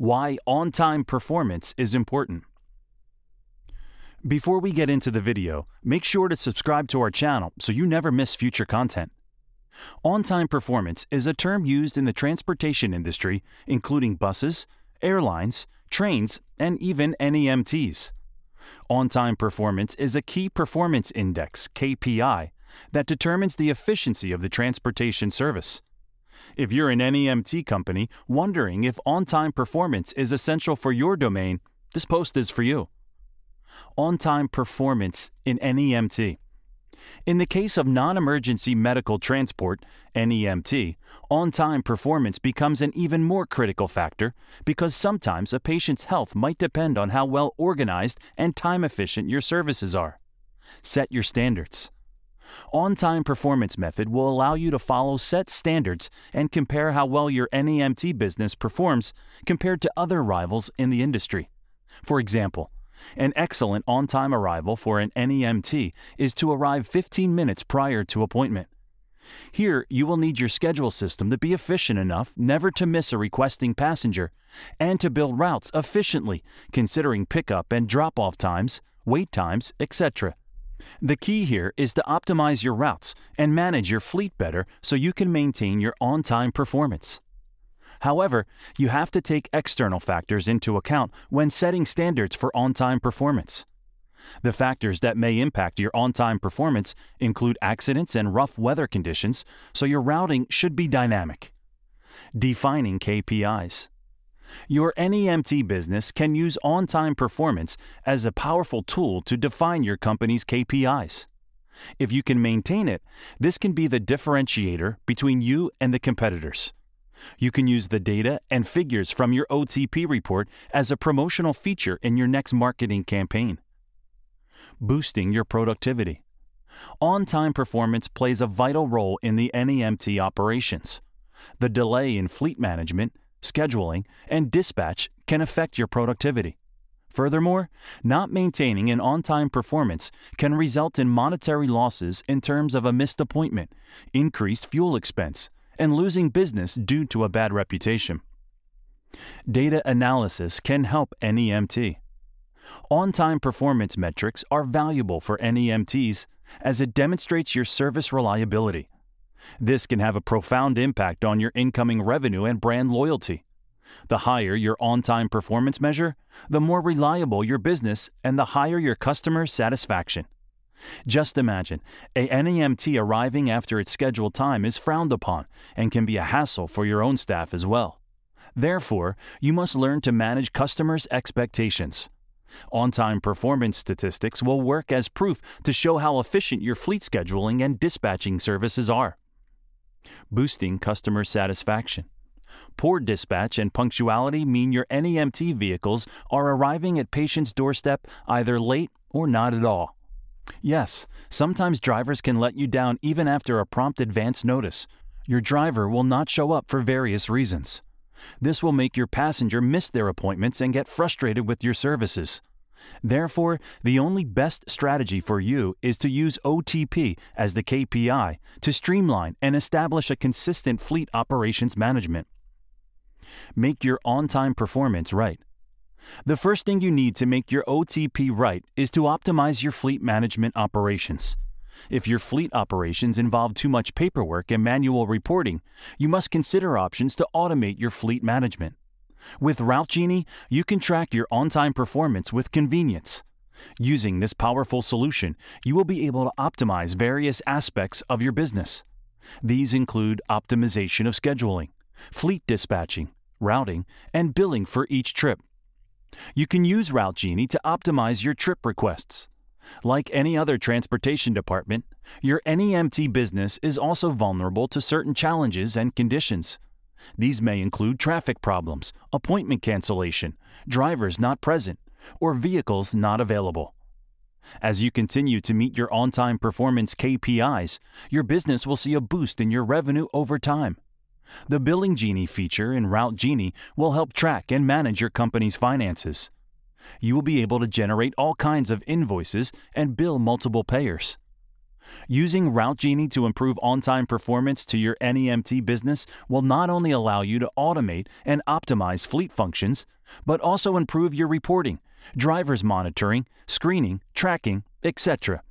Why on time performance is important. Before we get into the video, make sure to subscribe to our channel so you never miss future content. On time performance is a term used in the transportation industry, including buses, airlines, trains, and even NEMTs. On time performance is a key performance index, KPI, that determines the efficiency of the transportation service. If you're an NEMT company wondering if on time performance is essential for your domain, this post is for you. On time performance in NEMT. In the case of non emergency medical transport, NEMT, on time performance becomes an even more critical factor because sometimes a patient's health might depend on how well organized and time efficient your services are. Set your standards. On time performance method will allow you to follow set standards and compare how well your NEMT business performs compared to other rivals in the industry. For example, an excellent on time arrival for an NEMT is to arrive 15 minutes prior to appointment. Here, you will need your schedule system to be efficient enough never to miss a requesting passenger and to build routes efficiently, considering pickup and drop off times, wait times, etc. The key here is to optimize your routes and manage your fleet better so you can maintain your on time performance. However, you have to take external factors into account when setting standards for on time performance. The factors that may impact your on time performance include accidents and rough weather conditions, so your routing should be dynamic. Defining KPIs. Your NEMT business can use on time performance as a powerful tool to define your company's KPIs. If you can maintain it, this can be the differentiator between you and the competitors. You can use the data and figures from your OTP report as a promotional feature in your next marketing campaign. Boosting your productivity. On time performance plays a vital role in the NEMT operations. The delay in fleet management, scheduling, and dispatch can affect your productivity. Furthermore, not maintaining an on time performance can result in monetary losses in terms of a missed appointment, increased fuel expense, and losing business due to a bad reputation. Data analysis can help NEMT. On time performance metrics are valuable for NEMTs as it demonstrates your service reliability. This can have a profound impact on your incoming revenue and brand loyalty. The higher your on time performance measure, the more reliable your business and the higher your customer satisfaction. Just imagine a NEMT arriving after its scheduled time is frowned upon and can be a hassle for your own staff as well. Therefore, you must learn to manage customers' expectations. On time performance statistics will work as proof to show how efficient your fleet scheduling and dispatching services are. Boosting customer satisfaction. Poor dispatch and punctuality mean your NEMT vehicles are arriving at patients' doorstep either late or not at all. Yes, sometimes drivers can let you down even after a prompt advance notice. Your driver will not show up for various reasons. This will make your passenger miss their appointments and get frustrated with your services. Therefore, the only best strategy for you is to use OTP as the KPI to streamline and establish a consistent fleet operations management. Make your on time performance right. The first thing you need to make your OTP right is to optimize your fleet management operations. If your fleet operations involve too much paperwork and manual reporting, you must consider options to automate your fleet management. With RouteGenie, you can track your on time performance with convenience. Using this powerful solution, you will be able to optimize various aspects of your business. These include optimization of scheduling, fleet dispatching, routing, and billing for each trip. You can use RouteGenie to optimize your trip requests. Like any other transportation department, your NEMT business is also vulnerable to certain challenges and conditions. These may include traffic problems, appointment cancellation, drivers not present, or vehicles not available. As you continue to meet your on time performance KPIs, your business will see a boost in your revenue over time. The Billing Genie feature in Route Genie will help track and manage your company's finances. You will be able to generate all kinds of invoices and bill multiple payers. Using Route Genie to improve on time performance to your NEMT business will not only allow you to automate and optimize fleet functions, but also improve your reporting, driver's monitoring, screening, tracking, etc.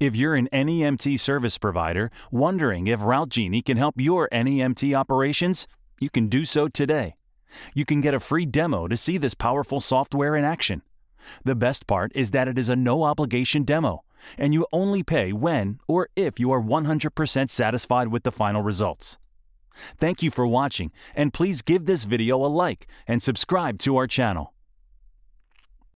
If you're an NEMT service provider wondering if Route Genie can help your NEMT operations, you can do so today. You can get a free demo to see this powerful software in action. The best part is that it is a no obligation demo, and you only pay when or if you are 100% satisfied with the final results. Thank you for watching, and please give this video a like and subscribe to our channel.